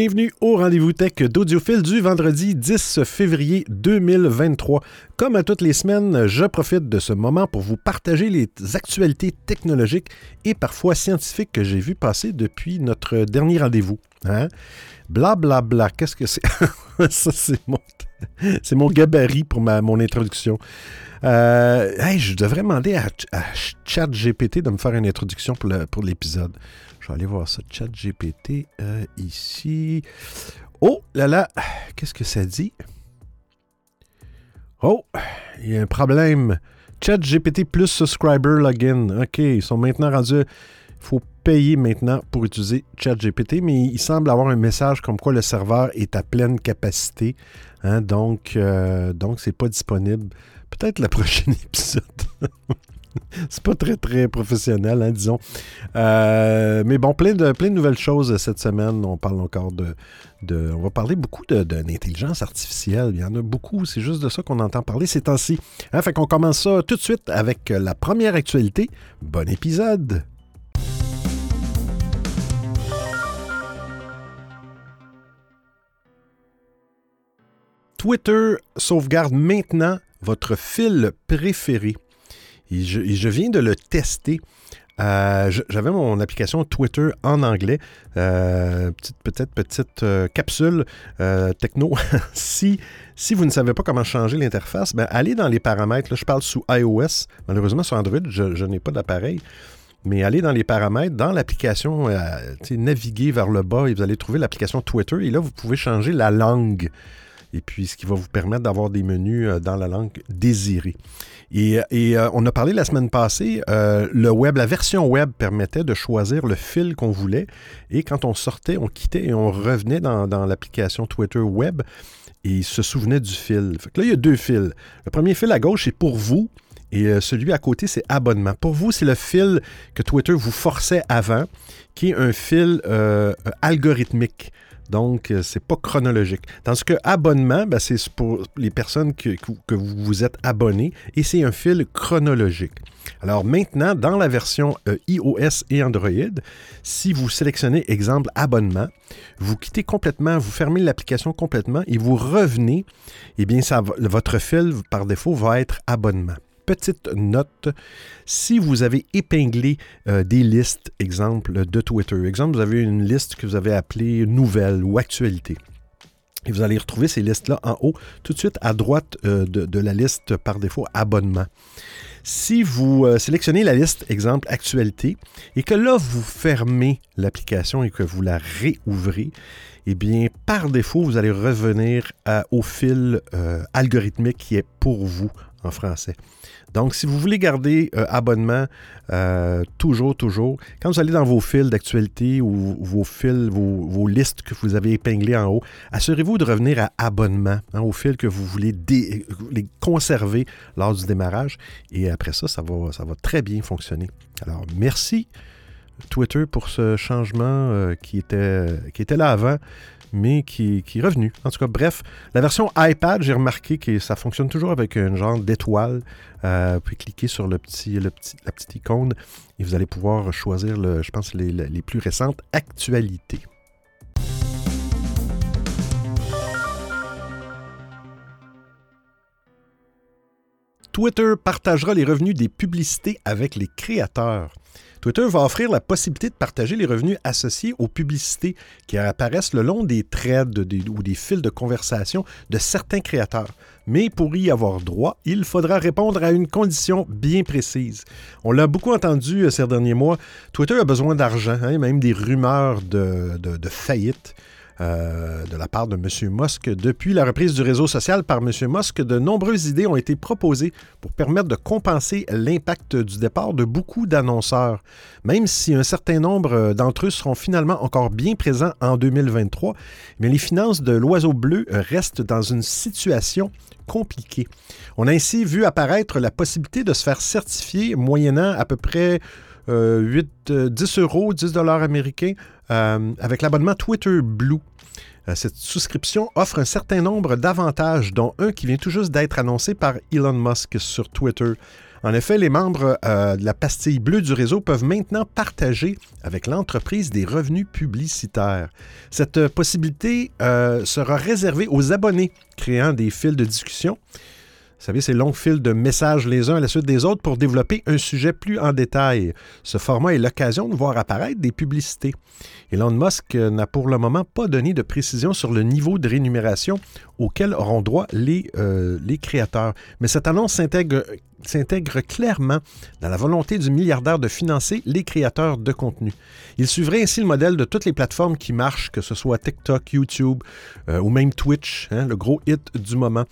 Bienvenue au rendez-vous tech d'Audiophile du vendredi 10 février 2023. Comme à toutes les semaines, je profite de ce moment pour vous partager les actualités technologiques et parfois scientifiques que j'ai vues passer depuis notre dernier rendez-vous. Hein? Bla bla bla, qu'est-ce que c'est? Ça, c'est mon, gabarit pour ma, mon introduction. Euh, je devrais demander à, ChatGPT de me faire une introduction pour l'épisode. Je aller voir ça. ChatGPT euh, ici. Oh là là, qu'est-ce que ça dit? Oh, il y a un problème. ChatGPT plus subscriber login. OK, ils sont maintenant rendus. Il faut payer maintenant pour utiliser ChatGPT, mais il semble avoir un message comme quoi le serveur est à pleine capacité. Hein, donc, euh, donc c'est pas disponible. Peut-être le prochain épisode. c'est pas très, très professionnel, hein, disons. Euh, mais bon, plein de, plein de nouvelles choses cette semaine. On parle encore de. de on va parler beaucoup d'intelligence artificielle. Il y en a beaucoup. C'est juste de ça qu'on entend parler ces temps-ci. Hein, fait qu'on commence ça tout de suite avec la première actualité. Bon épisode! Twitter sauvegarde maintenant votre fil préféré. Je, viens de le tester. Euh, j'avais mon application Twitter en anglais. Euh, petite, peut-être petite euh, capsule techno. si, si vous ne savez pas comment changer l'interface, ben, allez dans les paramètres. Là, je parle sous iOS. Malheureusement, sur Android, je, n'ai pas d'appareil. Mais allez dans les paramètres, dans l'application, naviguez vers le bas et vous allez trouver l'application Twitter. Et là, vous pouvez changer la langue et puis ce qui va vous permettre d'avoir des menus dans la langue désirée. Et, euh, on a parlé la semaine passée, euh, le web, la version web permettait de choisir le fil qu'on voulait. Et quand on sortait, on quittait et on revenait dans, l'application Twitter web et il se souvenait du fil. Fait là, il y a deux fils. Le premier fil à gauche, c'est pour vous. Et euh, celui à côté, c'est abonnement. Pour vous, c'est le fil que Twitter vous forçait avant, qui est un fil algorithmique. Donc, euh, c'est pas chronologique. Tandis que abonnement, ben, c'est pour les personnes que, vous vous êtes abonnés et c'est un fil chronologique. Alors maintenant, dans la version euh, iOS et Android, si vous sélectionnez exemple abonnement, vous quittez complètement, vous fermez l'application complètement et vous revenez, eh bien, ça, votre fil par défaut va être abonnement petite note. Si vous avez épinglé euh, des listes, exemple de Twitter, exemple, vous avez une liste que vous avez appelée nouvelle ou actualité. Et vous allez retrouver ces listes-là en haut, tout de suite à droite euh, de, la liste par défaut abonnement. Si vous euh, sélectionnez la liste exemple actualité et que là vous fermez l'application et que vous la réouvrez, eh bien par défaut vous allez revenir au fil algorithmique qui est pour vous en français. Donc, si vous voulez garder euh, abonnement, euh, toujours, toujours, quand vous allez dans vos fils d'actualité ou vos fils, vos, listes que vous avez épinglées en haut, assurez-vous de revenir à abonnement, hein, au fil que vous voulez les conserver lors du démarrage. Et après ça, ça va, ça va très bien fonctionner. Alors, merci Twitter pour ce changement euh, qui, était, qui était là avant mais qui, est revenu. En tout cas, bref, la version iPad, j'ai remarqué que ça fonctionne toujours avec un genre d'étoile. Euh, pouvez cliquer sur le petit, la petite icône et vous allez pouvoir choisir, je pense, les plus récentes actualités. Twitter partagera les revenus des publicités avec les créateurs. Twitter va offrir la possibilité de partager les revenus associés aux publicités qui apparaissent le long des threads ou des fils de conversation de certains créateurs. Mais pour y avoir droit, il faudra répondre à une condition bien précise. On l'a beaucoup entendu euh, ces derniers mois, Twitter a besoin d'argent, hein, même des rumeurs de faillite. Euh, de la part de M. Musk. Depuis la reprise du réseau social par M. Musk, de nombreuses idées ont été proposées pour permettre de compenser l'impact du départ de beaucoup d'annonceurs. Même si un certain nombre d'entre eux seront finalement encore bien présents en 2023, mais les finances de l'oiseau bleu restent dans une situation compliquée. On a ainsi vu apparaître la possibilité de se faire certifier moyennant à peu près 8, euh, 10 euros, 10 dollars américains euh, avec l'abonnement Twitter Blue. Euh, cette souscription offre un certain nombre d'avantages, dont un qui vient tout juste d'être annoncé par Elon Musk sur Twitter. En effet, les membres euh, de la pastille bleue du réseau peuvent maintenant partager avec l'entreprise des revenus publicitaires. Cette possibilité euh, sera réservée aux abonnés créant des fils de discussion vous savez, ces longs fils de messages les uns à la suite des autres pour développer un sujet plus en détail. Ce format est l'occasion de voir apparaître des publicités. Elon Musk n'a pour le moment pas donné de précision sur le niveau de rémunération auquel auront droit les, euh, les créateurs. Mais cette annonce s'intègre s'intègre clairement dans la volonté du milliardaire de financer les créateurs de contenu. Il suivrait ainsi le modèle de toutes les plateformes qui marchent, que ce soit TikTok, YouTube euh, ou même Twitch, hein, le gros hit du moment.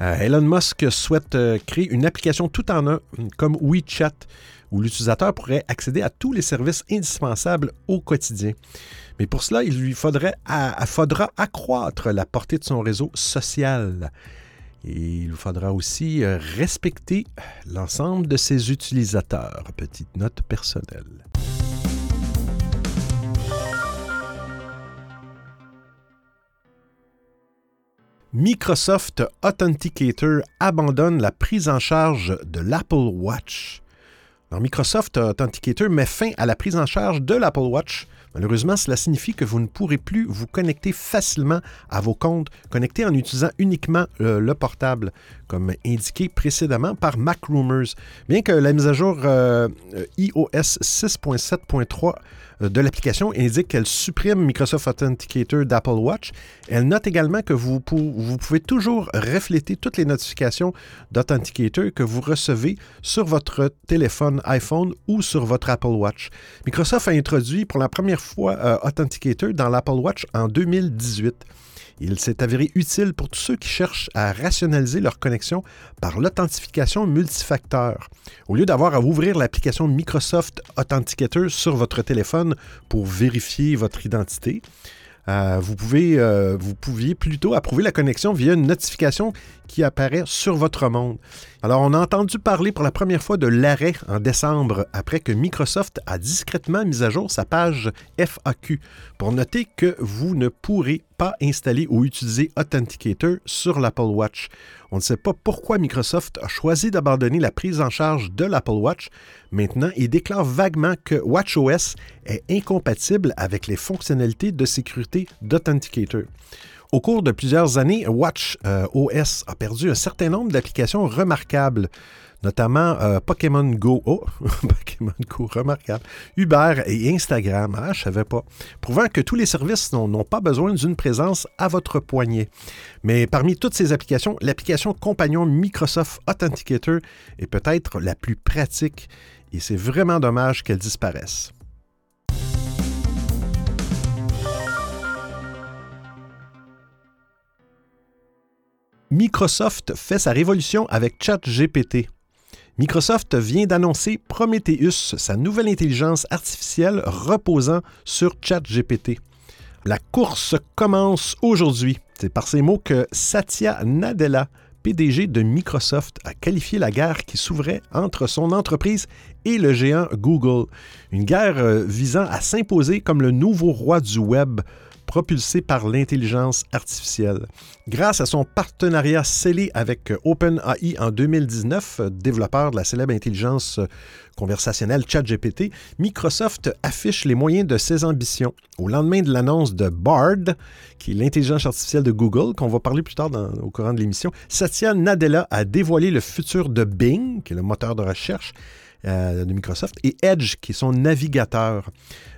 Euh, Elon Musk souhaite euh, créer une application tout en un, comme WeChat, où l'utilisateur pourrait accéder à tous les services indispensables au quotidien. Mais pour cela, il lui faudra accroître la portée de son réseau social. Et il faudra aussi euh, respecter l'ensemble de ses utilisateurs. Petite note personnelle. Microsoft Authenticator abandonne la prise en charge de l'Apple Watch. Microsoft Authenticator met fin à la prise en charge de l'Apple Watch. Malheureusement, cela signifie que vous ne pourrez plus vous connecter facilement à vos comptes connectés en utilisant uniquement euh, le portable, comme indiqué précédemment par MacRumors. Bien que la mise à jour euh, iOS 6.7.3 euh, de l'application indique qu'elle supprime Microsoft Authenticator d'Apple Watch. Elle note également que vous, vous pouvez toujours refléter toutes les notifications d'Authenticator que vous recevez sur votre téléphone iPhone ou sur votre Apple Watch. Microsoft a introduit pour la première fois euh, Authenticator dans l'Apple Watch en 2018. Il s'est avéré utile pour tous ceux qui cherchent à rationaliser leur connexion par l'authentification multifacteur. Au lieu d'avoir à ouvrir l'application Microsoft Authenticator sur votre téléphone pour vérifier votre identité, euh, euh, vous pouviez plutôt approuver la connexion via une notification qui apparaît sur votre monde. Alors, on a entendu parler pour la première fois de l'arrêt en décembre après que Microsoft a discrètement mis à jour sa page FAQ pour noter que vous ne pourrez pas installer ou utiliser Authenticator sur l'Apple Watch. On ne sait pas pourquoi Microsoft a choisi d'abandonner la prise en charge de l'Apple Watch. Maintenant, il déclare vaguement que WatchOS est incompatible avec les fonctionnalités de sécurité d'Authenticator. Au cours de plusieurs années, WatchOS euh, a perdu un certain nombre d'applications remarquables notamment euh, Pokémon Go. Oh, Pokémon Go, remarquable. Uber et Instagram, ah, je savais pas. Prouvant que tous les services n'ont pas besoin d'une présence à votre poignet. Mais parmi toutes ces applications, l'application compagnon Microsoft Authenticator est peut-être la plus pratique et c'est vraiment dommage qu'elle disparaisse. Microsoft fait sa révolution avec ChatGPT. Microsoft vient d'annoncer Prometheus, sa nouvelle intelligence artificielle reposant sur ChatGPT. La course commence aujourd'hui. C'est par ces mots que Satya Nadella, PDG de Microsoft, a qualifié la guerre qui s'ouvrait entre son entreprise et le géant Google. Une guerre euh, visant à s'imposer comme le nouveau roi du web propulsé par l'intelligence artificielle. Grâce à son partenariat scellé avec OpenAI en 2019, développeur de la célèbre intelligence conversationnelle ChatGPT, Microsoft affiche les moyens de ses ambitions. Au lendemain de l'annonce de Bard, qui est l'intelligence artificielle de Google, qu'on va parler plus tard au courant de l'émission, Satya Nadella a dévoilé le futur de Bing, qui est le moteur de recherche euh, de Microsoft, et Edge, qui est son navigateur.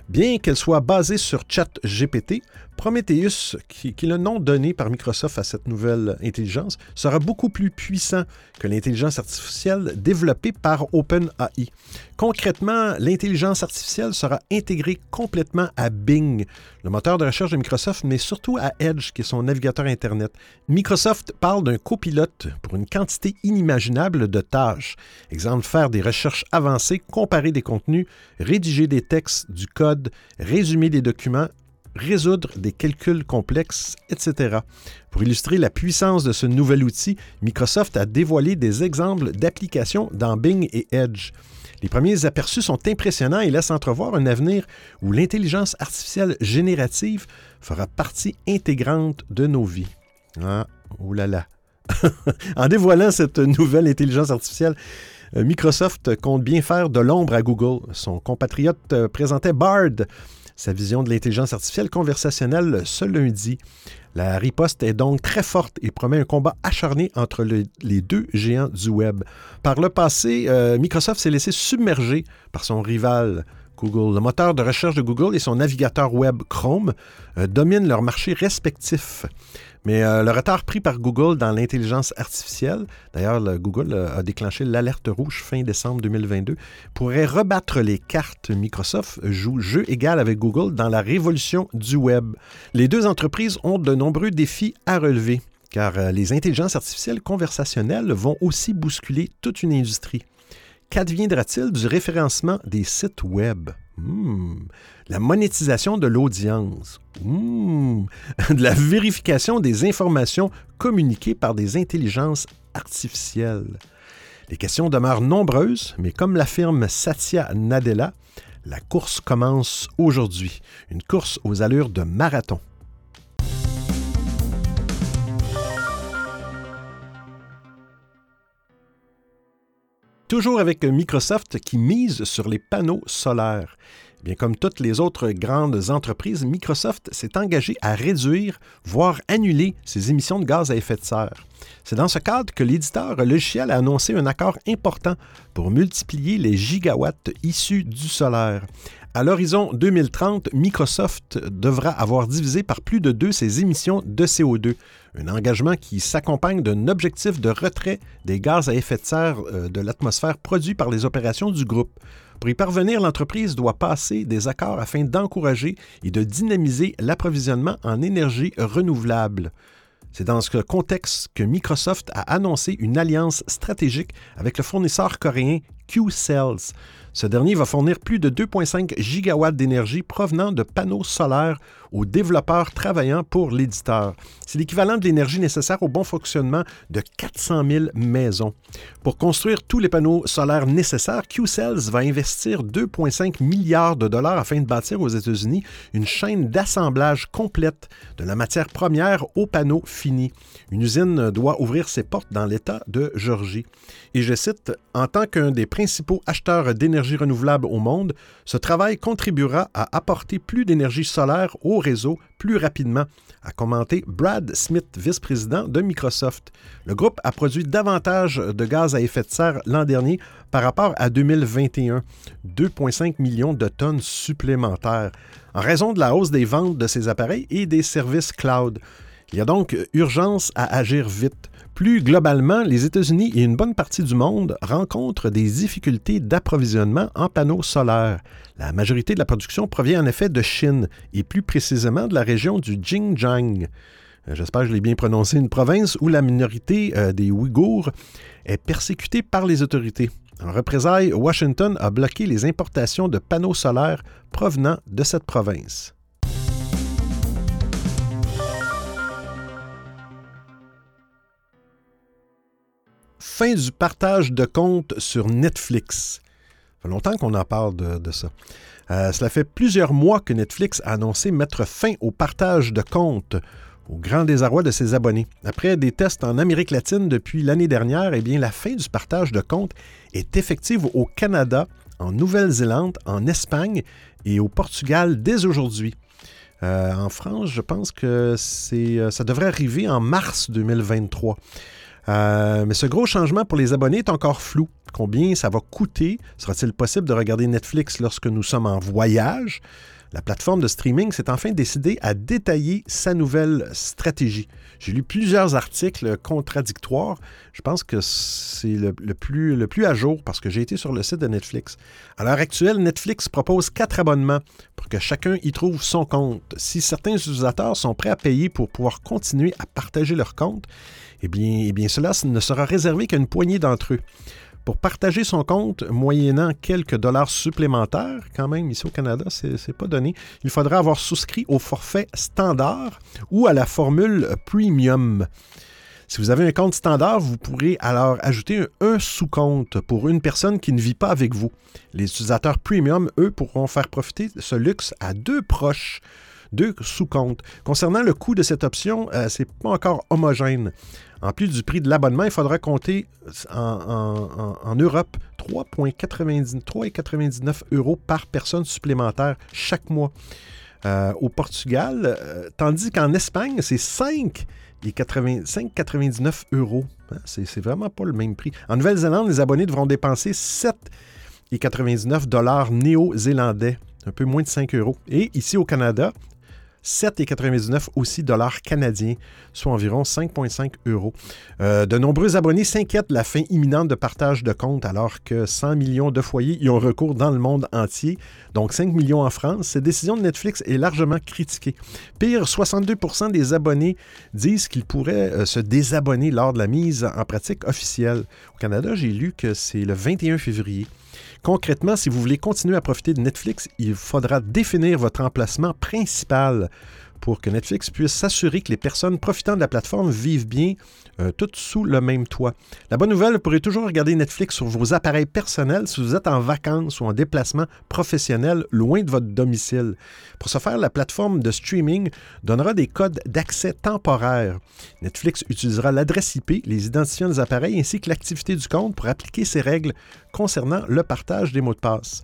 Bien qu'elle soit basée sur ChatGPT, Prometheus, qui, est le nom donné par Microsoft à cette nouvelle intelligence, sera beaucoup plus puissant que l'intelligence artificielle développée par OpenAI. Concrètement, l'intelligence artificielle sera intégrée complètement à Bing, le moteur de recherche de Microsoft, mais surtout à Edge, qui est son navigateur Internet. Microsoft parle d'un copilote pour une quantité inimaginable de tâches. Exemple, faire des recherches avancées, comparer des contenus, rédiger des textes, du code, résumer des documents résoudre des calculs complexes, etc. Pour illustrer la puissance de ce nouvel outil, Microsoft a dévoilé des exemples d'applications dans Bing et Edge. Les premiers aperçus sont impressionnants et laissent entrevoir un avenir où l'intelligence artificielle générative fera partie intégrante de nos vies. Ah, oh en dévoilant cette nouvelle intelligence artificielle, Microsoft compte bien faire de l'ombre à Google. Son compatriote euh, présentait Bard, sa vision de l'intelligence artificielle conversationnelle, ce lundi. La riposte est donc très forte et promet un combat acharné entre le, les deux géants du web. Par le passé, euh, Microsoft s'est laissé submerger par son rival Google. Le moteur de recherche de Google et son navigateur web Chrome euh, dominent leurs marchés respectifs. Mais euh, le retard pris par Google dans l'intelligence artificielle, d'ailleurs, Google euh, a déclenché l'alerte rouge fin décembre 2022, pourrait rebattre les cartes. Microsoft joue jeu égal avec Google dans la révolution du web. Les deux entreprises ont de nombreux défis à relever, car euh, les intelligences artificielles conversationnelles vont aussi bousculer toute une industrie. Qu'adviendra-t-il du référencement des sites web? Hmm. La monétisation de l'audience. Hmm. De la vérification des informations communiquées par des intelligences artificielles. Les questions demeurent nombreuses, mais comme l'affirme Satya Nadella, la course commence aujourd'hui. Une course aux allures de marathon. Toujours avec Microsoft qui mise sur les panneaux solaires. Eh bien, comme toutes les autres grandes entreprises, Microsoft s'est engagé à réduire, voire annuler ses émissions de gaz à effet de serre. C'est dans ce cadre que l'éditeur logiciel a annoncé un accord important pour multiplier les gigawatts issus du solaire. À l'horizon 2030, Microsoft devra avoir divisé par plus de deux ses émissions de CO2, un engagement qui s'accompagne d'un objectif de retrait des gaz à effet de serre euh, de l'atmosphère produits par les opérations du groupe. Pour y parvenir, l'entreprise doit passer des accords afin d'encourager et de dynamiser l'approvisionnement en énergie renouvelable. C'est dans ce contexte que Microsoft a annoncé une alliance stratégique avec le fournisseur coréen Q-Cells. Ce dernier va fournir plus de 2,5 gigawatts d'énergie provenant de panneaux solaires aux développeurs travaillant pour l'éditeur. C'est l'équivalent de l'énergie nécessaire au bon fonctionnement de 400 000 maisons. Pour construire tous les panneaux solaires nécessaires, Q-Cells va investir 2,5 milliards de dollars afin de bâtir aux États-Unis une chaîne d'assemblage complète de la matière première aux panneaux finis. Une usine doit ouvrir ses portes dans l'État de Georgie. Et je cite, En tant qu'un des principaux acheteurs d'énergie renouvelable au monde, ce travail contribuera à apporter plus d'énergie solaire au réseau plus rapidement, a commenté Brad Smith, vice-président de Microsoft. Le groupe a produit davantage de gaz à effet de serre l'an dernier par rapport à 2021, 2,5 millions de tonnes supplémentaires, en raison de la hausse des ventes de ces appareils et des services cloud. Il y a donc urgence à agir vite. Plus globalement, les États-Unis et une bonne partie du monde rencontrent des difficultés d'approvisionnement en panneaux solaires. La majorité de la production provient en effet de Chine et plus précisément de la région du Xinjiang. Euh, j'espère que je l'ai bien prononcé, une province où la minorité euh, des Ouïghours est persécutée par les autorités. En représailles, Washington a bloqué les importations de panneaux solaires provenant de cette province. Fin du partage de comptes sur Netflix. Ça fait longtemps qu'on en parle de, ça. Euh, cela fait plusieurs mois que Netflix a annoncé mettre fin au partage de comptes au grand désarroi de ses abonnés. Après des tests en Amérique latine depuis l'année dernière, eh bien, la fin du partage de comptes est effective au Canada, en Nouvelle-Zélande, en Espagne et au Portugal dès aujourd'hui. Euh, en France, je pense que euh, ça devrait arriver en mars 2023. Euh, mais ce gros changement pour les abonnés est encore flou. Combien ça va coûter? Sera-t-il possible de regarder Netflix lorsque nous sommes en voyage? La plateforme de streaming s'est enfin décidée à détailler sa nouvelle stratégie. J'ai lu plusieurs articles contradictoires. Je pense que c'est le, plus, à jour parce que j'ai été sur le site de Netflix. À l'heure actuelle, Netflix propose quatre abonnements pour que chacun y trouve son compte. Si certains utilisateurs sont prêts à payer pour pouvoir continuer à partager leur compte, eh bien, eh bien cela ne sera réservé qu'à une poignée d'entre eux. Pour partager son compte, moyennant quelques dollars supplémentaires, quand même, ici au Canada, ce n'est pas donné, il faudra avoir souscrit au forfait standard ou à la formule premium. Si vous avez un compte standard, vous pourrez alors ajouter un, sous-compte pour une personne qui ne vit pas avec vous. Les utilisateurs premium, eux, pourront faire profiter ce luxe à deux proches deux sous-comptes. Concernant le coût de cette option, euh, c'est pas encore homogène. En plus du prix de l'abonnement, il faudra compter en, Europe 3,99 euros par personne supplémentaire chaque mois. Euh, au Portugal, euh, tandis qu'en Espagne, c'est 5,99 euros. Hein, c'est vraiment pas le même prix. En Nouvelle-Zélande, les abonnés devront dépenser 7,99 dollars néo-zélandais, un peu moins de 5 euros. Et ici au Canada, 7,99 aussi dollars canadiens, soit environ 5,5 euros. Euh, de nombreux abonnés s'inquiètent de la fin imminente de partage de comptes alors que 100 millions de foyers y ont recours dans le monde entier, donc 5 millions en France. Cette décision de Netflix est largement critiquée. Pire, 62% des abonnés disent qu'ils pourraient euh, se désabonner lors de la mise en pratique officielle. Au Canada, j'ai lu que c'est le 21 février. Concrètement, si vous voulez continuer à profiter de Netflix, il faudra définir votre emplacement principal pour que Netflix puisse s'assurer que les personnes profitant de la plateforme vivent bien euh, toutes sous le même toit. La bonne nouvelle, vous pourrez toujours regarder Netflix sur vos appareils personnels si vous êtes en vacances ou en déplacement professionnel loin de votre domicile. Pour ce faire, la plateforme de streaming donnera des codes d'accès temporaires. Netflix utilisera l'adresse IP, les identifiants des appareils ainsi que l'activité du compte pour appliquer ses règles concernant le partage des mots de passe.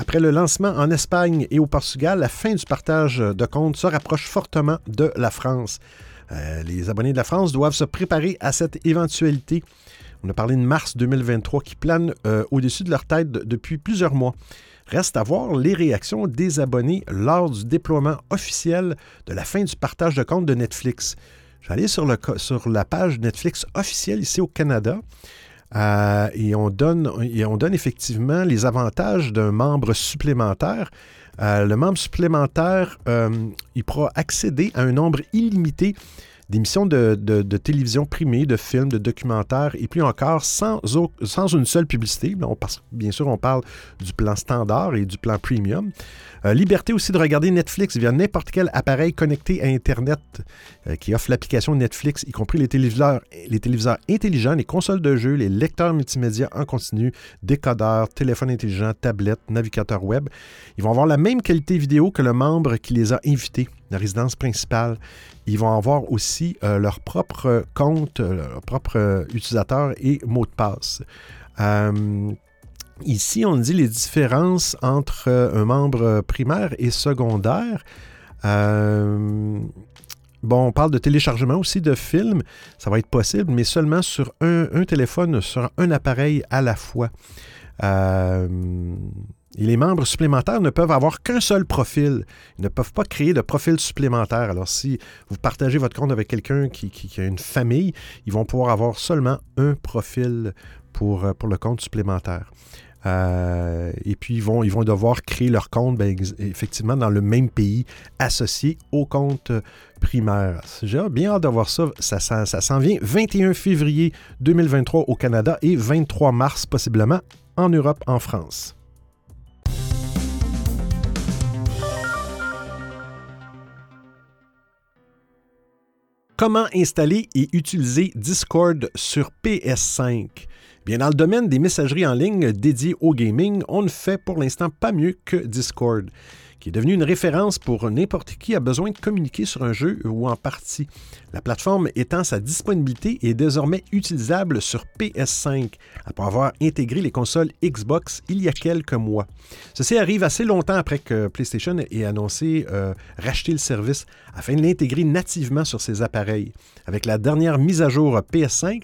Après le lancement en Espagne et au Portugal, la fin du partage de comptes se rapproche fortement de la France. Euh, les abonnés de la France doivent se préparer à cette éventualité. On a parlé de mars 2023 qui plane euh, au-dessus de leur tête depuis plusieurs mois. Reste à voir les réactions des abonnés lors du déploiement officiel de la fin du partage de comptes de Netflix. J'allais sur, sur la page Netflix officielle ici au Canada. Euh, et, on donne, et on donne effectivement les avantages d'un membre supplémentaire. Euh, le membre supplémentaire, euh, il pourra accéder à un nombre illimité d'émissions de, télévision primées, de films, de documentaires, et puis encore sans, sans une seule publicité. bien sûr, on parle du plan standard et du plan premium. Euh, liberté aussi de regarder Netflix via n'importe quel appareil connecté à Internet euh, qui offre l'application Netflix, y compris les téléviseurs, les téléviseurs intelligents, les consoles de jeux, les lecteurs multimédia en continu, décodeurs, téléphones intelligents, tablettes, navigateurs web. Ils vont avoir la même qualité vidéo que le membre qui les a invités la résidence principale. Ils vont avoir aussi euh, leur propre compte, euh, leur propre euh, utilisateur et mot de passe. ici, on dit les différences entre un membre primaire et secondaire. bon, on parle de téléchargement aussi de films. Ça va être possible, mais seulement sur un téléphone, sur un appareil à la fois. Et les membres supplémentaires ne peuvent avoir qu'un seul profil. Ils ne peuvent pas créer de profil supplémentaire. Alors, si vous partagez votre compte avec quelqu'un qui, a une famille, ils vont pouvoir avoir seulement un profil pour, euh, le compte supplémentaire. Euh, et puis, ils vont, ils vont devoir créer leur compte, ben, effectivement, dans le même pays associé au compte primaire. J'ai bien hâte de voir ça. Ça, ça, ça s'en vient 21 février 2023 au Canada et 23 mars possiblement en Europe, en France. Comment installer et utiliser Discord sur PS5? Bien, dans le domaine des messageries en ligne dédiées au gaming, on ne fait pour l'instant pas mieux que Discord qui est devenu une référence pour n'importe qui a besoin de communiquer sur un jeu ou en partie. La plateforme étant sa disponibilité est désormais utilisable sur PS5 après avoir intégré les consoles Xbox il y a quelques mois. Ceci arrive assez longtemps après que PlayStation ait annoncé euh, racheter le service afin de l'intégrer nativement sur ses appareils. Avec la dernière mise à jour PS5,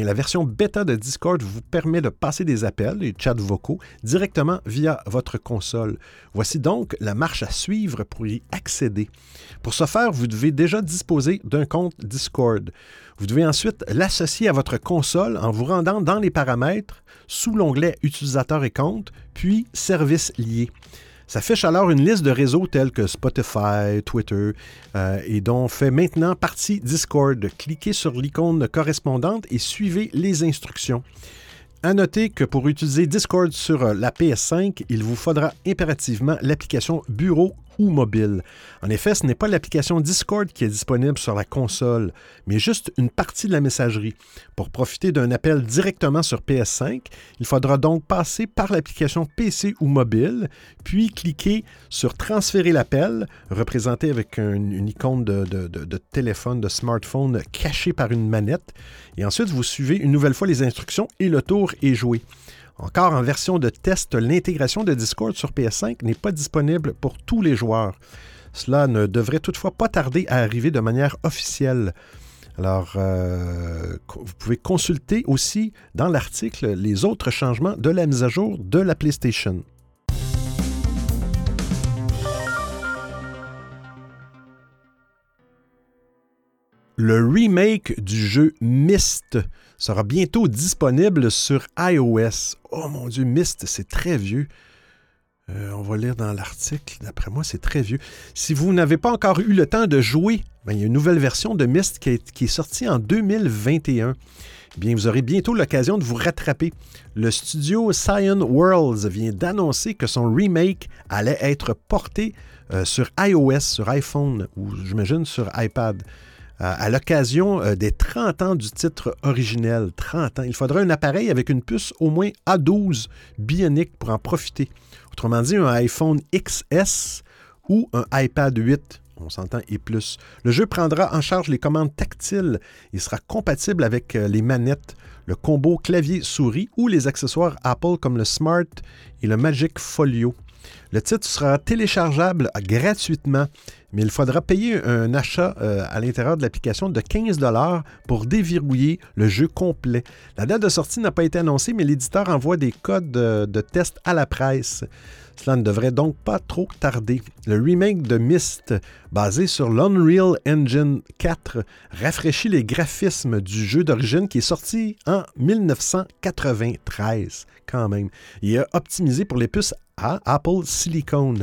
la version bêta de Discord vous permet de passer des appels et chats vocaux directement via votre console. Voici donc la marche à suivre pour y accéder. Pour ce faire, vous devez déjà disposer d'un compte Discord. Vous devez ensuite l'associer à votre console en vous rendant dans les paramètres sous l'onglet Utilisateur et compte, puis Services liés. Ça fiche alors une liste de réseaux tels que Spotify, Twitter, euh, et dont fait maintenant partie Discord. Cliquez sur l'icône correspondante et suivez les instructions. À noter que pour utiliser Discord sur la PS5, il vous faudra impérativement l'application Bureau ou mobile. En effet, ce n'est pas l'application Discord qui est disponible sur la console, mais juste une partie de la messagerie. Pour profiter d'un appel directement sur PS5, il faudra donc passer par l'application PC ou mobile, puis cliquer sur Transférer l'appel, représenté avec une icône de, téléphone, de smartphone caché par une manette, et ensuite vous suivez une nouvelle fois les instructions et le tour est joué. Encore en version de test, l'intégration de Discord sur PS5 n'est pas disponible pour tous les joueurs. Cela ne devrait toutefois pas tarder à arriver de manière officielle. Alors, euh, vous pouvez consulter aussi dans l'article les autres changements de la mise à jour de la PlayStation. Le remake du jeu Myst sera bientôt disponible sur iOS. Oh mon Dieu, Myst, c'est très vieux. Euh, on va lire dans l'article. D'après moi, c'est très vieux. Si vous n'avez pas encore eu le temps de jouer, ben, il y a une nouvelle version de Myst qui est, sortie en 2021. Eh bien, vous aurez bientôt l'occasion de vous rattraper. Le studio Cyan Worlds vient d'annoncer que son remake allait être porté euh, sur iOS, sur iPhone ou j'imagine sur iPad à l'occasion euh, des 30 ans du titre originel. 30 ans. Il faudra un appareil avec une puce au moins A12 bionique pour en profiter. Autrement dit, un iPhone XS ou un iPad 8 on s'entend, et plus. Le jeu prendra en charge les commandes tactiles. Il sera compatible avec euh, les manettes, le combo clavier-souris ou les accessoires Apple comme le Smart et le Magic Folio. Le titre sera téléchargeable gratuitement, mais il faudra payer un achat euh, à l'intérieur de l'application de 15 pour déverrouiller le jeu complet. La date de sortie n'a pas été annoncée, mais l'éditeur envoie des codes de, de test à la presse. Cela ne devrait donc pas trop tarder. Le remake de Myst, basé sur l'Unreal Engine 4, rafraîchit les graphismes du jeu d'origine qui est sorti en 1993, quand même. Il est optimisé pour les puces Apple Silicon,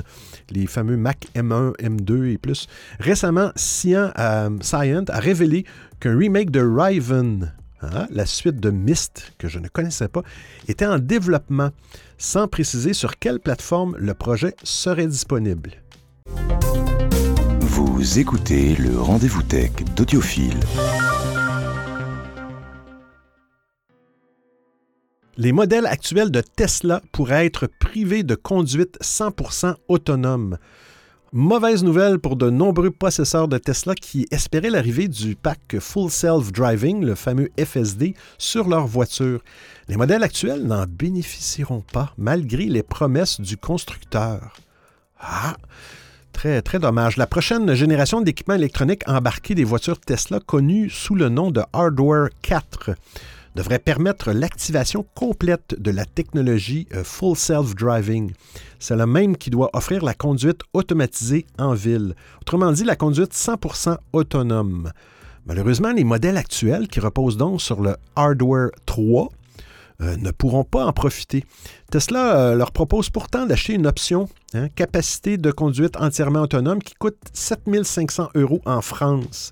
les fameux Mac M1, M2 et plus. Récemment, Cyan, euh, a révélé qu'un remake de Riven, hein, la suite de Myst, que je ne connaissais pas, était en développement, sans préciser sur quelle plateforme le projet serait disponible. Vous écoutez le rendez-vous tech d'Audiophile. Les modèles actuels de Tesla pourraient être privés de conduite 100% autonome. Mauvaise nouvelle pour de nombreux possesseurs de Tesla qui espéraient l'arrivée du pack Full Self Driving, le fameux FSD, sur leur voiture. Les modèles actuels n'en bénéficieront pas malgré les promesses du constructeur. Ah! Très, très dommage. La prochaine génération d'équipements électroniques embarqués des voitures Tesla connue sous le nom de Hardware 4 devrait permettre l'activation complète de la technologie euh, Full Self Driving. C'est le même qui doit offrir la conduite automatisée en ville. Autrement dit, la conduite 100% autonome. Malheureusement, les modèles actuels qui reposent donc sur le Hardware 3 euh, ne pourront pas en profiter. Tesla euh, leur propose pourtant d'acheter une option, hein, capacité de conduite entièrement autonome, qui coûte 7500 euros en France.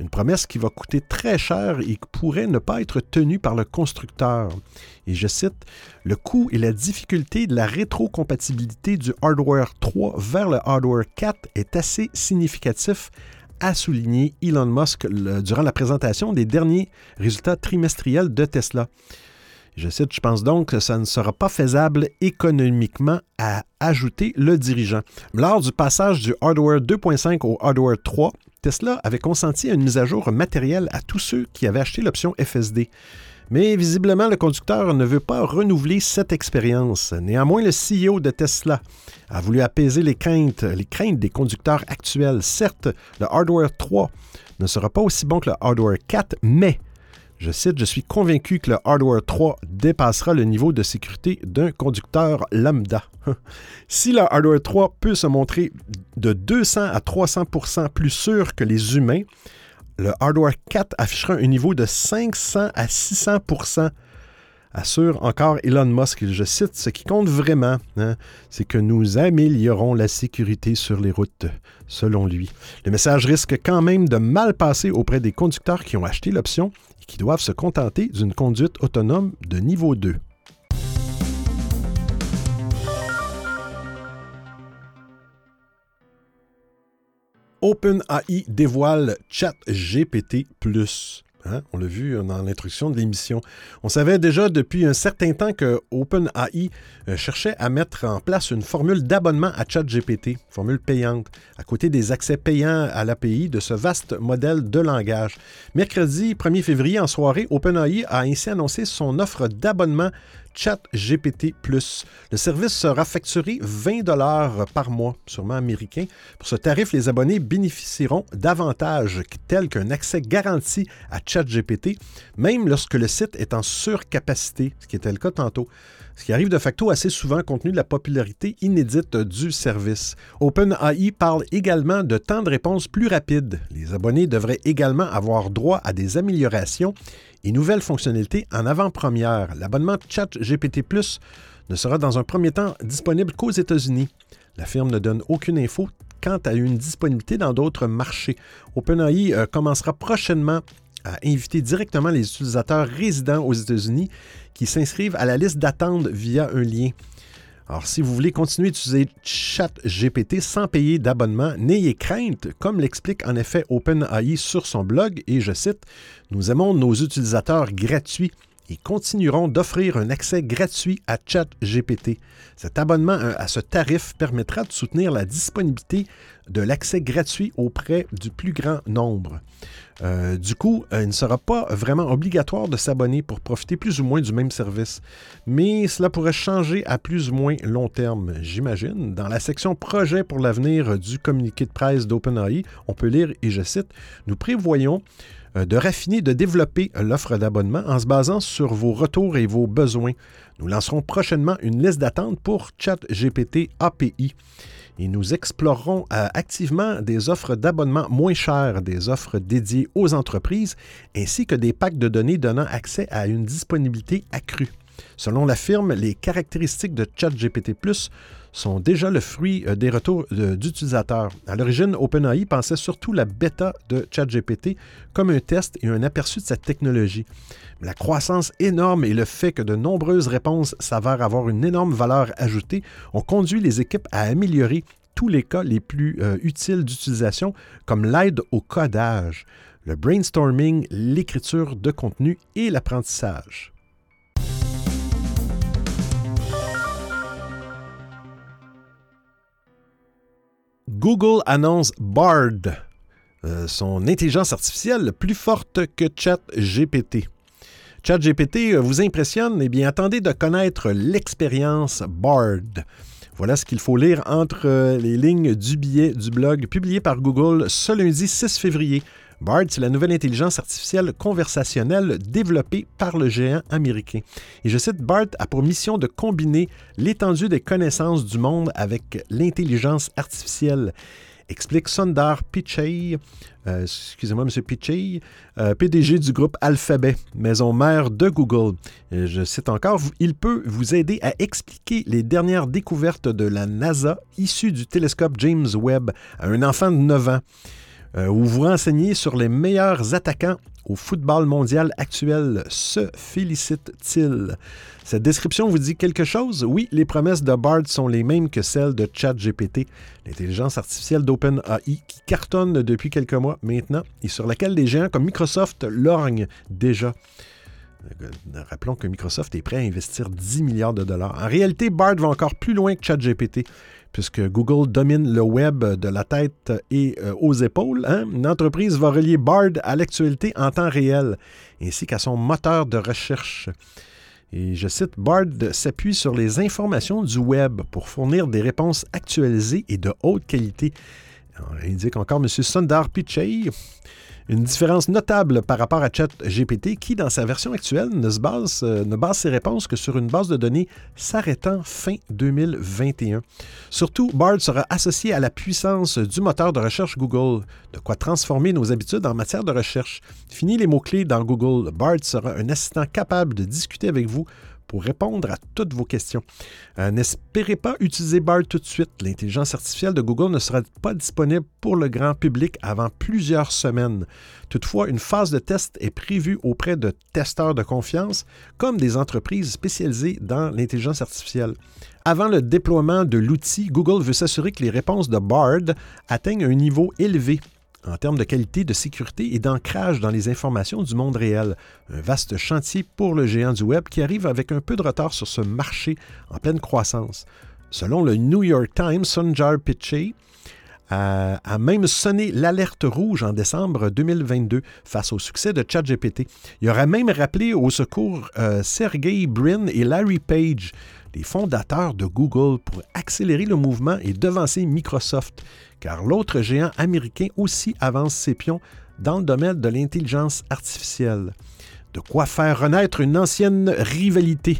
Une promesse qui va coûter très cher et qui pourrait ne pas être tenue par le constructeur. Et je cite, Le coût et la difficulté de la rétrocompatibilité du hardware 3 vers le hardware 4 est assez significatif a souligné Elon Musk durant la présentation des derniers résultats trimestriels de Tesla. Je cite, je pense donc que ça ne sera pas faisable économiquement à ajouter le dirigeant. Lors du passage du hardware 2.5 au hardware 3, Tesla avait consenti à une mise à jour matérielle à tous ceux qui avaient acheté l'option FSD. Mais visiblement, le conducteur ne veut pas renouveler cette expérience. Néanmoins, le CEO de Tesla a voulu apaiser les craintes, les craintes des conducteurs actuels. Certes, le hardware 3 ne sera pas aussi bon que le hardware 4, mais je cite, Je suis convaincu que le hardware 3 dépassera le niveau de sécurité d'un conducteur lambda. si le hardware 3 peut se montrer de 200 à 300% plus sûr que les humains, le hardware 4 affichera un niveau de 500 à 600% assure encore Elon Musk, je cite, ce qui compte vraiment, hein, c'est que nous améliorons la sécurité sur les routes, selon lui. Le message risque quand même de mal passer auprès des conducteurs qui ont acheté l'option et qui doivent se contenter d'une conduite autonome de niveau 2. OpenAI dévoile ChatGPT+. Hein? On l'a vu dans l'introduction de l'émission. On savait déjà depuis un certain temps que OpenAI euh, cherchait à mettre en place une formule d'abonnement à ChatGPT, formule payante, à côté des accès payants à l'API de ce vaste modèle de langage. Mercredi 1er février, en soirée, OpenAI a ainsi annoncé son offre d'abonnement ChatGPT+. Le service sera facturé 20 dollars par mois, sûrement américain. Pour ce tarif, les abonnés bénéficieront d'avantages tels qu'un accès garanti à ChatGPT, même lorsque le site est en surcapacité, ce qui était le cas tantôt ce qui arrive de facto assez souvent compte tenu de la popularité inédite du service. OpenAI parle également de temps de réponse plus rapide. Les abonnés devraient également avoir droit à des améliorations et nouvelles fonctionnalités en avant-première. L'abonnement ChatGPT Plus ne sera dans un premier temps disponible qu'aux États-Unis. La firme ne donne aucune info quant à une disponibilité dans d'autres marchés. OpenAI euh, commencera prochainement à inviter directement les utilisateurs résidents aux États-Unis qui s'inscrivent à la liste d'attente via un lien. Alors, si vous voulez continuer d'utiliser ChatGPT sans payer d'abonnement, n'ayez crainte, comme l'explique en effet OpenAI sur son blog, et je cite, Nous aimons nos utilisateurs gratuits et continueront d'offrir un accès gratuit à ChatGPT. Cet abonnement à ce tarif permettra de soutenir la disponibilité de l'accès gratuit auprès du plus grand nombre. Euh, du coup, euh, il ne sera pas vraiment obligatoire de s'abonner pour profiter plus ou moins du même service. Mais cela pourrait changer à plus ou moins long terme, j'imagine. Dans la section Projet pour l'avenir du communiqué de presse d'OpenAI, on peut lire, et je cite, Nous prévoyons euh, de raffiner, de développer l'offre d'abonnement en se basant sur vos retours et vos besoins. Nous lancerons prochainement une liste d'attente pour ChatGPT API et nous explorerons euh, activement des offres d'abonnement moins chères, des offres dédiées aux entreprises, ainsi que des packs de données donnant accès à une disponibilité accrue. Selon la firme, les caractéristiques de ChatGPT sont déjà le fruit euh, des retours euh, d'utilisateurs. À l'origine, OpenAI pensait surtout la bêta de ChatGPT comme un test et un aperçu de cette technologie. la croissance énorme et le fait que de nombreuses réponses s'avèrent avoir une énorme valeur ajoutée ont conduit les équipes à améliorer tous les cas les plus euh, utiles d'utilisation, comme l'aide au codage, le brainstorming, l'écriture de contenu et l'apprentissage. Google annonce Bard, euh, son intelligence artificielle plus forte que ChatGPT. ChatGPT euh, vous impressionne? Eh bien, attendez de connaître l'expérience Bard. Voilà ce qu'il faut lire entre euh, les lignes du billet du blog publié par Google ce lundi 6 février. BARD, c'est la nouvelle intelligence artificielle conversationnelle développée par le géant américain. Et je cite, BARD a pour mission de combiner l'étendue des connaissances du monde avec l'intelligence artificielle explique Sundar Pichai, euh, excusez-moi, M. Pichai, euh, PDG du groupe Alphabet, maison mère de Google. je cite encore, il peut vous aider à expliquer les dernières découvertes de la NASA issues du télescope James Webb à un enfant de 9 ans. Euh, où vous renseignez sur les meilleurs attaquants au football mondial actuel. Se félicite-t-il? Cette description vous dit quelque chose? Oui, les promesses de Bard sont les mêmes que celles de ChatGPT, l'intelligence artificielle d'OpenAI qui cartonne depuis quelques mois maintenant et sur laquelle des géants comme Microsoft lorgnent déjà. Euh, rappelons que Microsoft est prêt à investir 10 milliards de dollars. En réalité, Bard va encore plus loin que ChatGPT puisque Google domine le web de la tête et euh, aux épaules. Hein. Une entreprise va relier Bard à l'actualité en temps réel, ainsi qu'à son moteur de recherche. Et je cite, Bard s'appuie sur les informations du web pour fournir des réponses actualisées et de haute qualité. Il indique encore M. Sundar Pichai. Une différence notable par rapport à ChatGPT qui, dans sa version actuelle, ne, se base, euh, base ses réponses que sur une base de données s'arrêtant fin 2021. Surtout, Bard sera associé à la puissance du moteur de recherche Google, de quoi transformer nos habitudes en matière de recherche. Fini les mots-clés dans Google. Bard sera un assistant capable de discuter avec vous répondre à toutes vos questions. Euh, n'espérez pas utiliser Bard tout de suite. L'intelligence artificielle de Google ne sera pas disponible pour le grand public avant plusieurs semaines. Toutefois, une phase de test est prévue auprès de testeurs de confiance comme des entreprises spécialisées dans l'intelligence artificielle. Avant le déploiement de l'outil, Google veut s'assurer que les réponses de Bard atteignent un niveau élevé en termes de qualité, de sécurité et d'ancrage dans les informations du monde réel. Un vaste chantier pour le géant du Web qui arrive avec un peu de retard sur ce marché en pleine croissance. Selon le New York Times, Sunjar Pichai a, même sonné l'alerte rouge en décembre 2022 face au succès de ChatGPT. Il aurait même rappelé au secours euh, Sergey Brin et Larry Page, les fondateurs de Google, pour accélérer le mouvement et devancer Microsoft, car l'autre géant américain aussi avance ses pions dans le domaine de l'intelligence artificielle. De quoi faire renaître une ancienne rivalité.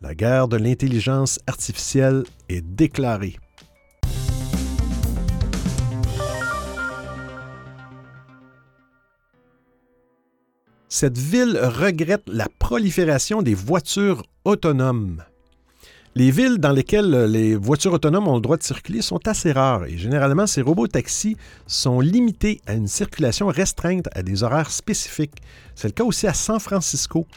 La guerre de l'intelligence artificielle est déclarée. Cette ville regrette la prolifération des voitures autonomes. Les villes dans lesquelles les voitures autonomes ont le droit de circuler sont assez rares et généralement ces robots taxis sont limités à une circulation restreinte à des horaires spécifiques. C'est le cas aussi à San Francisco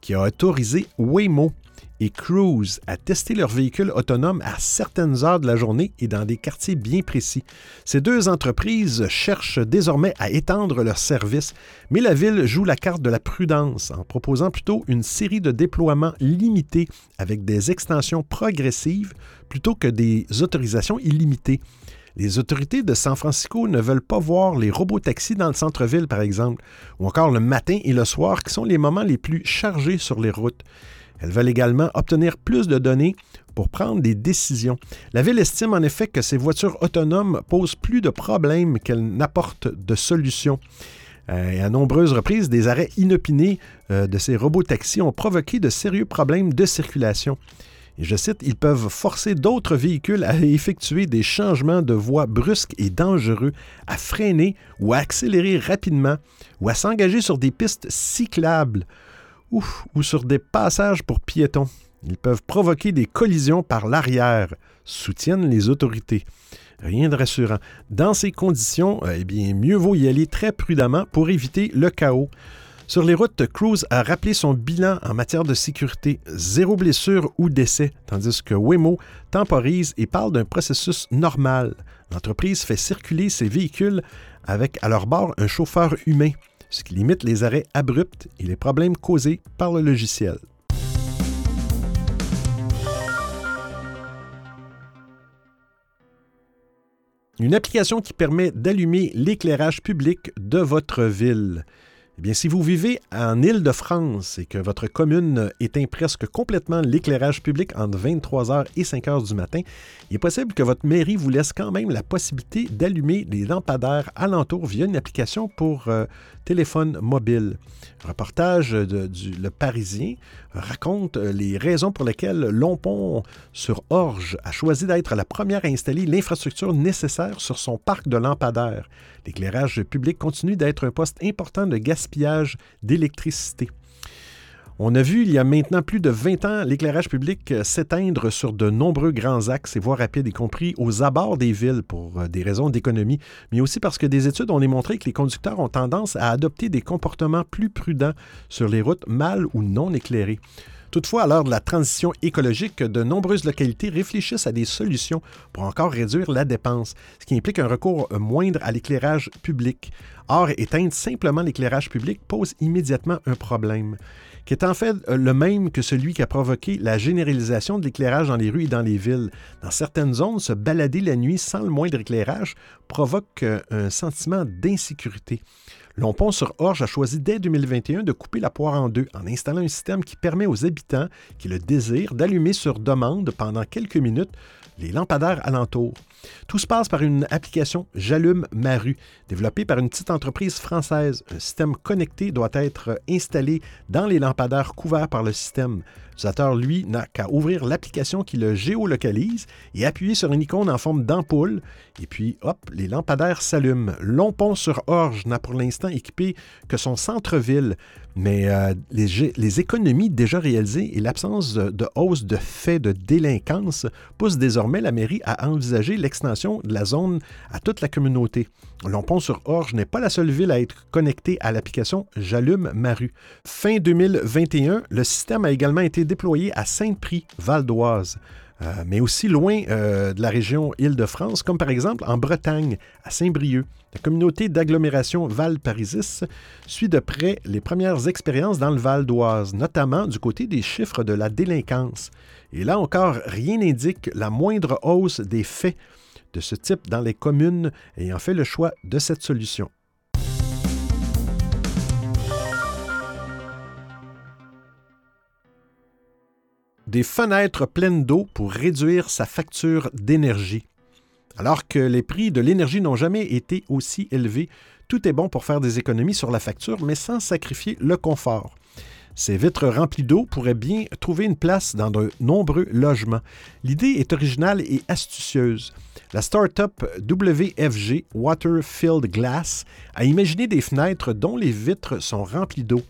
qui a autorisé Waymo et Cruise à tester leurs véhicules autonomes à certaines heures de la journée et dans des quartiers bien précis. Ces deux entreprises cherchent désormais à étendre leurs services, mais la ville joue la carte de la prudence en proposant plutôt une série de déploiements limités avec des extensions progressives plutôt que des autorisations illimitées. Les autorités de San Francisco ne veulent pas voir les robots taxis dans le centre-ville, par exemple, ou encore le matin et le soir, qui sont les moments les plus chargés sur les routes. Elles veulent également obtenir plus de données pour prendre des décisions. La ville estime en effet que ces voitures autonomes posent plus de problèmes qu'elles n'apportent de solutions. Euh, à nombreuses reprises, des arrêts inopinés euh, de ces robots taxis ont provoqué de sérieux problèmes de circulation. Je cite, ils peuvent forcer d'autres véhicules à effectuer des changements de voie brusques et dangereux, à freiner ou à accélérer rapidement, ou à s'engager sur des pistes cyclables ou, sur des passages pour piétons. Ils peuvent provoquer des collisions par l'arrière, soutiennent les autorités. Rien de rassurant. Dans ces conditions, eh bien, mieux vaut y aller très prudemment pour éviter le chaos. Sur les routes, Cruise a rappelé son bilan en matière de sécurité, zéro blessure ou décès, tandis que Waymo temporise et parle d'un processus normal. L'entreprise fait circuler ses véhicules avec à leur bord un chauffeur humain ce qui limite les arrêts abrupts et les problèmes causés par le logiciel. Une application qui permet d'allumer l'éclairage public de votre ville. Eh bien, si vous vivez en Île-de-France et que votre commune éteint presque complètement l'éclairage public entre 23h et 5h du matin, il est possible que votre mairie vous laisse quand même la possibilité d'allumer les lampadaires alentour via une application pour euh, téléphone mobile. Reportage de, du Le Parisien raconte euh, les raisons pour lesquelles Lompont sur Orge a choisi d'être la première à installer l'infrastructure nécessaire sur son parc de lampadaires. L'éclairage public continue d'être un poste important de gaspillage d'électricité. On a vu il y a maintenant plus de 20 ans l'éclairage public euh, s'éteindre sur de nombreux grands axes et voies rapides, y compris aux abords des villes pour euh, des raisons d'économie, mais aussi parce que des études ont démontré que les conducteurs ont tendance à adopter des comportements plus prudents sur les routes mal ou non éclairées. Toutefois, à l'heure de la transition écologique, de nombreuses localités réfléchissent à des solutions pour encore réduire la dépense, ce qui implique un recours moindre à l'éclairage public. Or, éteindre simplement l'éclairage public pose immédiatement un problème qui est en fait euh, le même que celui qui a provoqué la généralisation de l'éclairage dans les rues et dans les villes. Dans certaines zones, se balader la nuit sans le moindre éclairage provoque euh, un sentiment d'insécurité. Lompont sur Orge a choisi dès 2021 de couper la poire en deux en installant un système qui permet aux habitants qui le désirent d'allumer sur demande pendant quelques minutes les lampadaires alentours. Tout se passe par une application J'allume ma rue, développée par une petite entreprise française. Un système connecté doit être installé dans les lampadaires couverts par le système. L'utilisateur, lui, n'a qu'à ouvrir l'application qui le géolocalise et appuyer sur une icône en forme d'ampoule. Et puis, hop, les lampadaires s'allument. Longpont-sur-Orge n'a pour l'instant équipé que son centre-ville, mais euh, les, les, économies déjà réalisées et l'absence de, hausse de faits de délinquance poussent désormais la mairie à envisager l'extension de la zone à toute la communauté. Longpont-sur-Orge n'est pas la seule ville à être connectée à l'application J'allume ma rue. Fin 2021, le système a également été déployé à Saint-Prix, Val d'Oise. Euh, mais aussi loin euh, de la région Île-de-France, comme par exemple en Bretagne, à Saint-Brieuc. La communauté d'agglomération Val-Parisis suit de près les premières expériences dans le Val d'Oise, notamment du côté des chiffres de la délinquance. Et là encore, rien n'indique la moindre hausse des faits de ce type dans les communes ayant fait le choix de cette solution. Des fenêtres pleines d'eau pour réduire sa facture d'énergie. Alors que les prix de l'énergie n'ont jamais été aussi élevés, tout est bon pour faire des économies sur la facture, mais sans sacrifier le confort. Ces vitres remplies d'eau pourraient bien trouver une place dans de nombreux logements. L'idée est originale et astucieuse. La start-up WFG Waterfield Glass a imaginé des fenêtres dont les vitres sont remplies d'eau.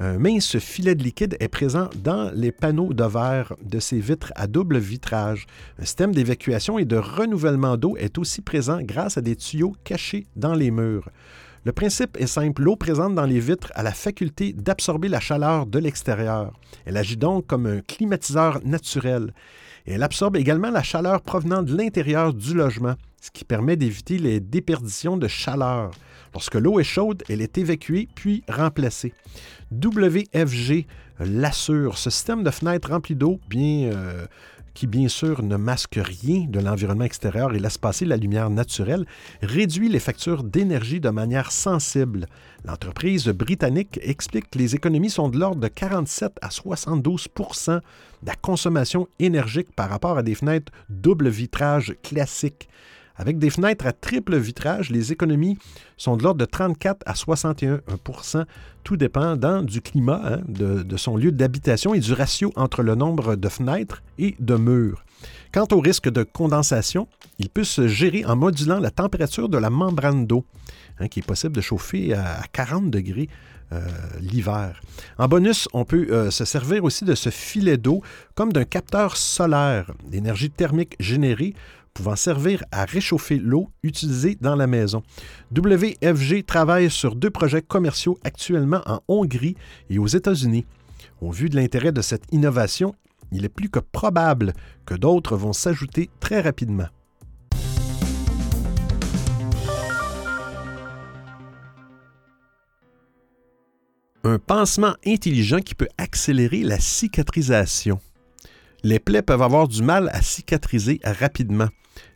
Un mince filet de liquide est présent dans les panneaux de verre de ces vitres à double vitrage. Un système d'évacuation et de renouvellement d'eau est aussi présent grâce à des tuyaux cachés dans les murs. Le principe est simple. L'eau présente dans les vitres a la faculté d'absorber la chaleur de l'extérieur. Elle agit donc comme un climatiseur naturel. elle absorbe également la chaleur provenant de l'intérieur du logement, ce qui permet d'éviter les déperditions de chaleur. Lorsque l'eau est chaude, elle est évacuée puis remplacée. WFG l'assure. Ce système de fenêtre rempli d'eau, bien euh, qui bien sûr ne masque rien de l'environnement extérieur et laisse passer la lumière naturelle, réduit les factures d'énergie de manière sensible. L'entreprise britannique explique que les économies sont de l'ordre de 47 à 72% de la consommation énergique par rapport à des fenêtres double vitrage classiques. Avec des fenêtres à triple vitrage, les économies sont de l'ordre de 34 à 61% tout dépendant du climat, hein, de, son lieu d'habitation et du ratio entre le nombre de fenêtres et de murs. Quant au risque de condensation, il peut se gérer en modulant la température de la membrane d'eau, hein, qui est possible de chauffer à 40 degrés euh, l'hiver. En bonus, on peut euh, se servir aussi de ce filet d'eau comme d'un capteur solaire d'énergie thermique générée pouvant servir à réchauffer l'eau utilisée dans la maison. WFG travaille sur deux projets commerciaux actuellement en Hongrie et aux États-Unis. Au vu de l'intérêt de cette innovation, il est plus que probable que d'autres vont s'ajouter très rapidement. Un pansement intelligent qui peut accélérer la cicatrisation. Les plaies peuvent avoir du mal à cicatriser rapidement.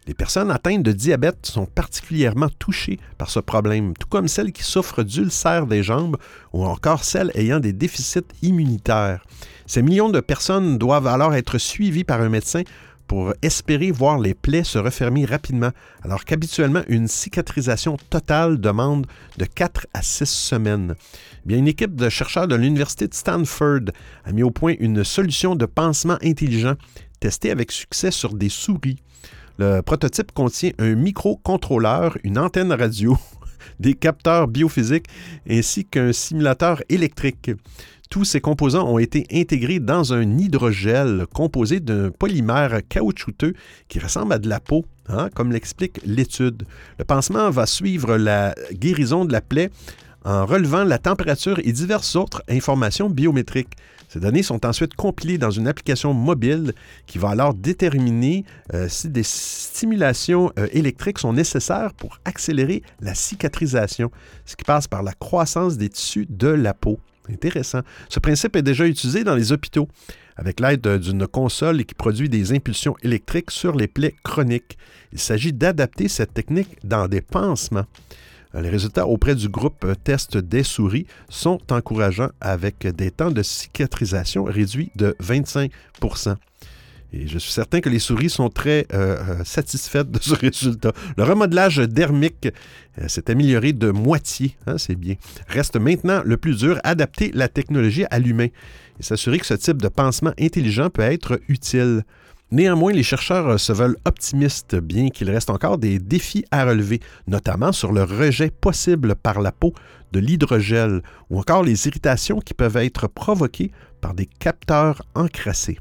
Les personnes atteintes de diabète sont particulièrement touchées par ce problème, tout comme celles qui souffrent d'ulcères des jambes ou encore celles ayant des déficits immunitaires. Ces millions de personnes doivent alors être suivies par un médecin pour espérer voir les plaies se refermer rapidement, alors qu'habituellement une cicatrisation totale demande de 4 à 6 semaines. Bien, une équipe de chercheurs de l'Université de Stanford a mis au point une solution de pansement intelligent testée avec succès sur des souris. Le prototype contient un microcontrôleur, une antenne radio, des capteurs biophysiques ainsi qu'un simulateur électrique. Tous ces composants ont été intégrés dans un hydrogel composé d'un polymère caoutchouteux qui ressemble à de la peau, hein, comme l'explique l'étude. Le pansement va suivre la guérison de la plaie en relevant la température et diverses autres informations biométriques. Ces données sont ensuite compilées dans une application mobile qui va alors déterminer euh, si des stimulations euh, électriques sont nécessaires pour accélérer la cicatrisation, ce qui passe par la croissance des tissus de la peau. Intéressant. Ce principe est déjà utilisé dans les hôpitaux avec l'aide d'une console qui produit des impulsions électriques sur les plaies chroniques. Il s'agit d'adapter cette technique dans des pansements. Euh, les résultats auprès du groupe test des souris sont encourageants avec des temps de cicatrisation réduits de 25% Et je suis certain que les souris sont très euh, euh, satisfaites de ce résultat. Le remodelage dermique euh, s'est amélioré de moitié, hein, c'est bien. Reste maintenant le plus dur, adapter la technologie à l'humain et s'assurer que ce type de pansement intelligent peut être utile. Néanmoins, les chercheurs se veulent optimistes, bien qu'il reste encore des défis à relever, notamment sur le rejet possible par la peau de l'hydrogel ou encore les irritations qui peuvent être provoquées par des capteurs encrassés.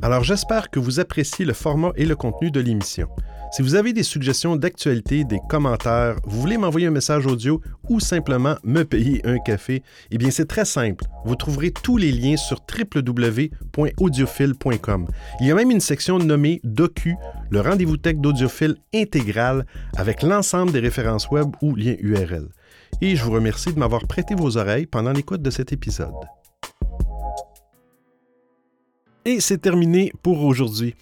Alors j'espère que vous appréciez le format et le contenu de l'émission. Si vous avez des suggestions d'actualité, des commentaires, vous voulez m'envoyer un message audio ou simplement me payer un café, eh bien c'est très simple. Vous trouverez tous les liens sur www.audiophile.com. Il y a même une section nommée Docu, le rendez-vous tech d'audiophile intégral avec l'ensemble des références web ou liens URL. Et je vous remercie de m'avoir prêté vos oreilles pendant l'écoute de cet épisode. Et c'est terminé pour aujourd'hui.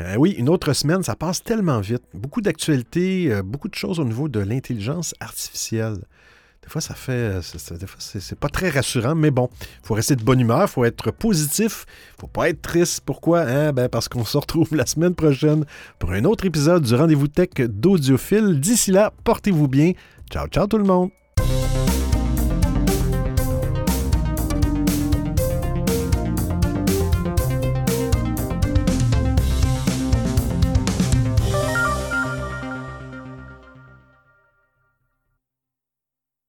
Euh, oui, une autre semaine, ça passe tellement vite. Beaucoup d'actualités, euh, beaucoup de choses au niveau de l'intelligence artificielle. Des fois, ça fait. Euh, des fois, c'est pas très rassurant, mais bon, il faut rester de bonne humeur, il faut être positif, il faut pas être triste. Pourquoi? Hein? Ben parce qu'on se retrouve la semaine prochaine pour un autre épisode du Rendez-vous Tech d'Audiophile. D'ici là, portez-vous bien. Ciao, ciao tout le monde!